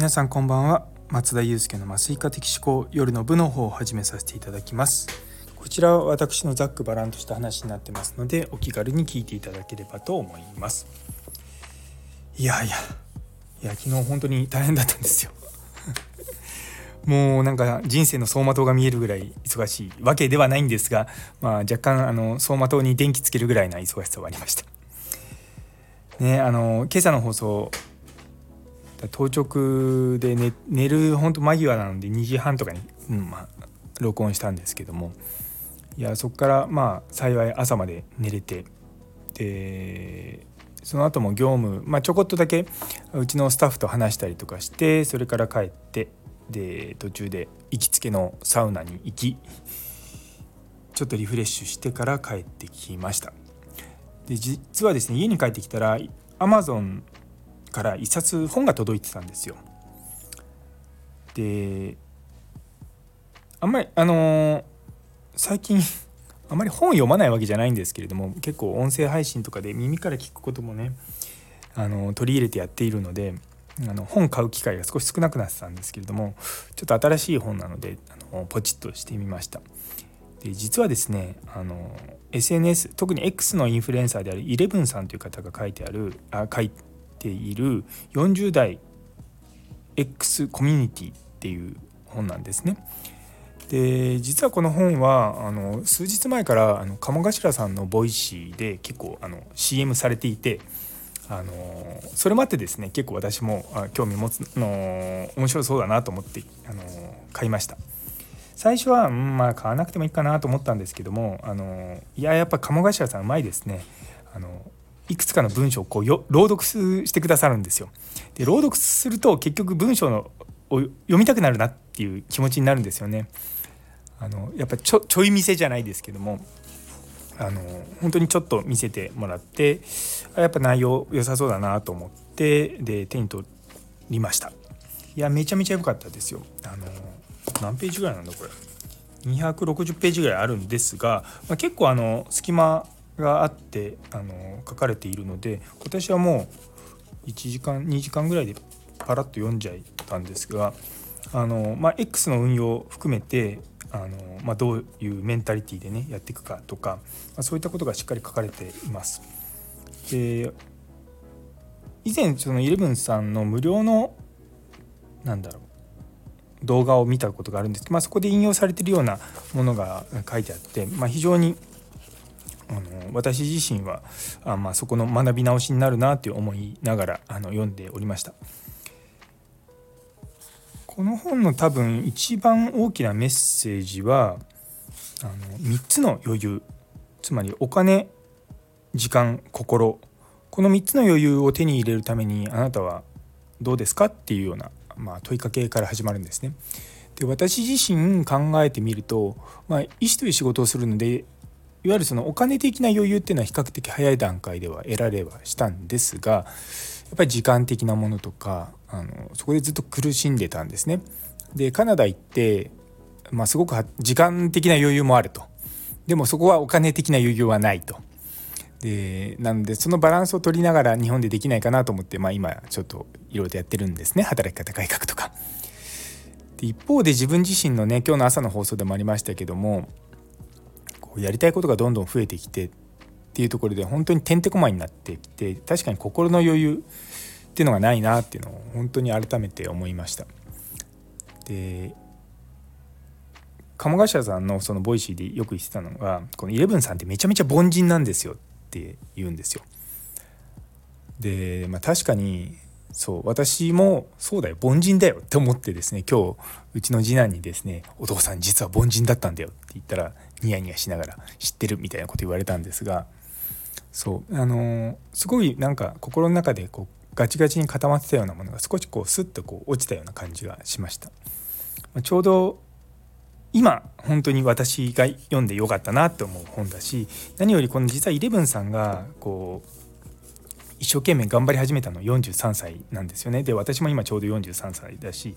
皆さんこんばんは。松田祐介の麻酔科的思考夜の部の方を始めさせていただきます。こちらは私のざっくばらんとした話になってますのでお気軽に聞いていただければと思います。いやいやいや昨日本当に大変だったんですよ。もうなんか人生の走馬灯が見えるぐらい忙しいわけではないんですが、まあ、若干あの走馬灯に電気つけるぐらいな忙しさはありました。ねあの今朝の放送当直で寝寝る本当間際なので2時半とかに、うんまあ、録音したんですけども。いやそこからまあ幸い朝まで寝れてでその後も業務、まあ、ちょこっとだけうちのスタッフと話したりとかしてそれから帰ってで途中で行きつけのサウナに行きちょっとリフレッシュしてから帰ってきました。で実はですね家に帰ってきたらアマゾンから一冊本が届いてたんですよ。であんまりあのー、最近 あまり本読まないわけじゃないんですけれども結構音声配信とかで耳から聞くこともねあの取り入れてやっているのであの本買う機会が少し少なくなってたんですけれどもちょっと新しい本なのであのポチッとしてみました。で実はですねあの SNS 特に X のインフルエンサーであるイレブンさんという方が書いてあるあ書いている40代 X コミュニティっていう本なんですね。で実はこの本はあの数日前からあの鴨頭さんのボイシーで結構あの CM されていてあのそれもあってですね結構私も興味持つの面白そうだなと思ってあの買いました。最初は、うん、まあ買わなくてもいいかなと思ったんですけどもあのいややっぱ鴨頭さんうまいですね。あのいくつかの文章をこうよ朗読してくださるんですよ。で朗読すると結局文章のを読みたくなるなっていう気持ちになるんですよね。あのやっぱちょちょい見せじゃないですけどもあの本当にちょっと見せてもらってやっぱ内容良さそうだなと思ってで手に取りました。いやめちゃめちゃ良かったですよ。あの何ページぐらいなんだこれ。260ページぐらいあるんですが、まあ、結構あの隙間があってあの書かれているので私はもう1時間2時間ぐらいでパラッと読んじゃったんですがあの、まあ、X の運用を含めてあの、まあ、どういうメンタリティーでねやっていくかとか、まあ、そういったことがしっかり書かれています。で以前そのイレブンさんの無料のなんだろう動画を見たことがあるんですけど、まあ、そこで引用されてるようなものが書いてあって、まあ、非常にあの私自身はあ、まあ、そこの学び直しになるなと思いながらあの読んでおりました。この本の多分一番大きなメッセージはあの3つの余裕つまりお金時間心この3つの余裕を手に入れるためにあなたはどうですかっていうような、まあ、問いかけから始まるんですね。で私自身考えてみると、まあ、医師という仕事をするのでいわゆるそのお金的な余裕っていうのは比較的早い段階では得られはしたんですがやっぱり時間的なものとかあのそこでずっと苦しんでたんですね。でカナダ行って、まあ、すごく時間的な余裕もあるとでもそこはお金的な余裕はないと。でなのでそのバランスを取りながら日本でできないかなと思って、まあ、今ちょっといろいろとやってるんですね働き方改革とか。で一方で自分自身のね今日の朝の放送でもありましたけどもやりたいことがどんどん増えてきてっていうところで本当にてんてこまいになってきて確かに心の余裕っていうのがないなっていうのを本当に改めて思いました。で鴨頭さんのそのボイシーでよく言ってたのがこのイレブンさんってめちゃめちゃ凡人なんですよって言うんですよ。で、まあ、確かにそう私もそうだよ凡人だよって思ってですね今日うちの次男にですね「お父さん実は凡人だったんだよ」って言ったらニヤニヤしながら「知ってる」みたいなこと言われたんですがそうあのすごいなんか心の中でこうガチガチに固まってたようなものが少しこうスッとこう落ちたような感じがしました。まちょうど今本当に私が読んでよかったなって思う本だし何よりこの実はイレブンさんがこう一生懸命頑張り始めたの43歳なんですよね。で私も今ちょうど43歳だし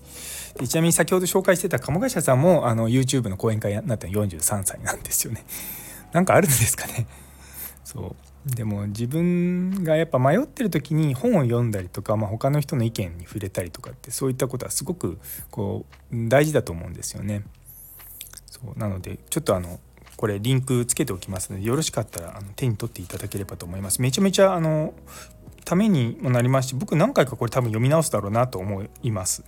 でちなみに先ほど紹介してた鴨頭さんもあの YouTube の講演会になったの43歳なんですよね。なんかあるんですかね。そう。でも自分がやっぱ迷ってる時に本を読んだりとか、まあ、他の人の意見に触れたりとかってそういったことはすごくこう大事だと思うんですよね。そう。なのでちょっとあのこれリンクつけておきますのでよろしかったらあの手に取っていただければと思います。めちゃめちゃあのためにもなりますし僕何回かこれ多分読み直すだろうなと思います。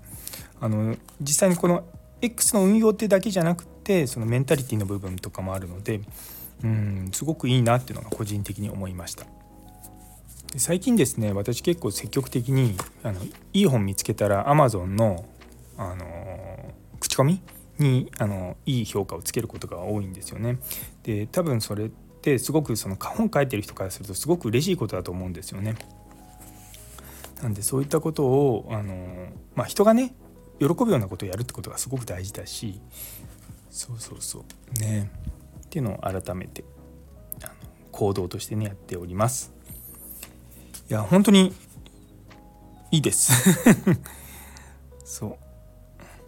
あの実際にこの X の運用ってだけじゃなくてそのメンタリティの部分とかもあるのでうんすごくいいなっていうのが個人的に思いました最近ですね私結構積極的にあのいい本見つけたら Amazon の、あの口コミにあのいい評価をつけることが多いんですよね。で多分それってすごくその本書いてる人からするとすごく嬉しいことだと思うんですよね。なんでそういったことをあの、まあ、人がね喜ぶようなことをやるってことがすごく大事だしそうそうそう。ね。っていうのを改めてあの行動としてねやっております。いや本当にいいです。そう。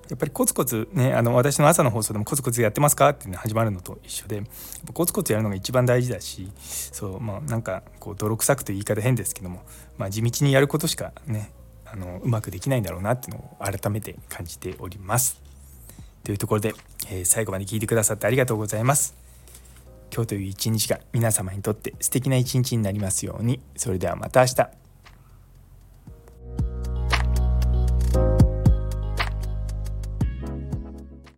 やっぱりコツコツねあの私の朝の放送でもコツコツやってますかって、ね、始まるのと一緒でコツコツやるのが一番大事だしそうまあなんかこう泥臭くという言い方変ですけども、まあ、地道にやることしかねあのうまくできないんだろうなっていうのを改めて感じております。というところで、えー、最後まで聞いてくださってありがとうございます。今日という一日が皆様にとって素敵な一日になりますようにそれではまた明日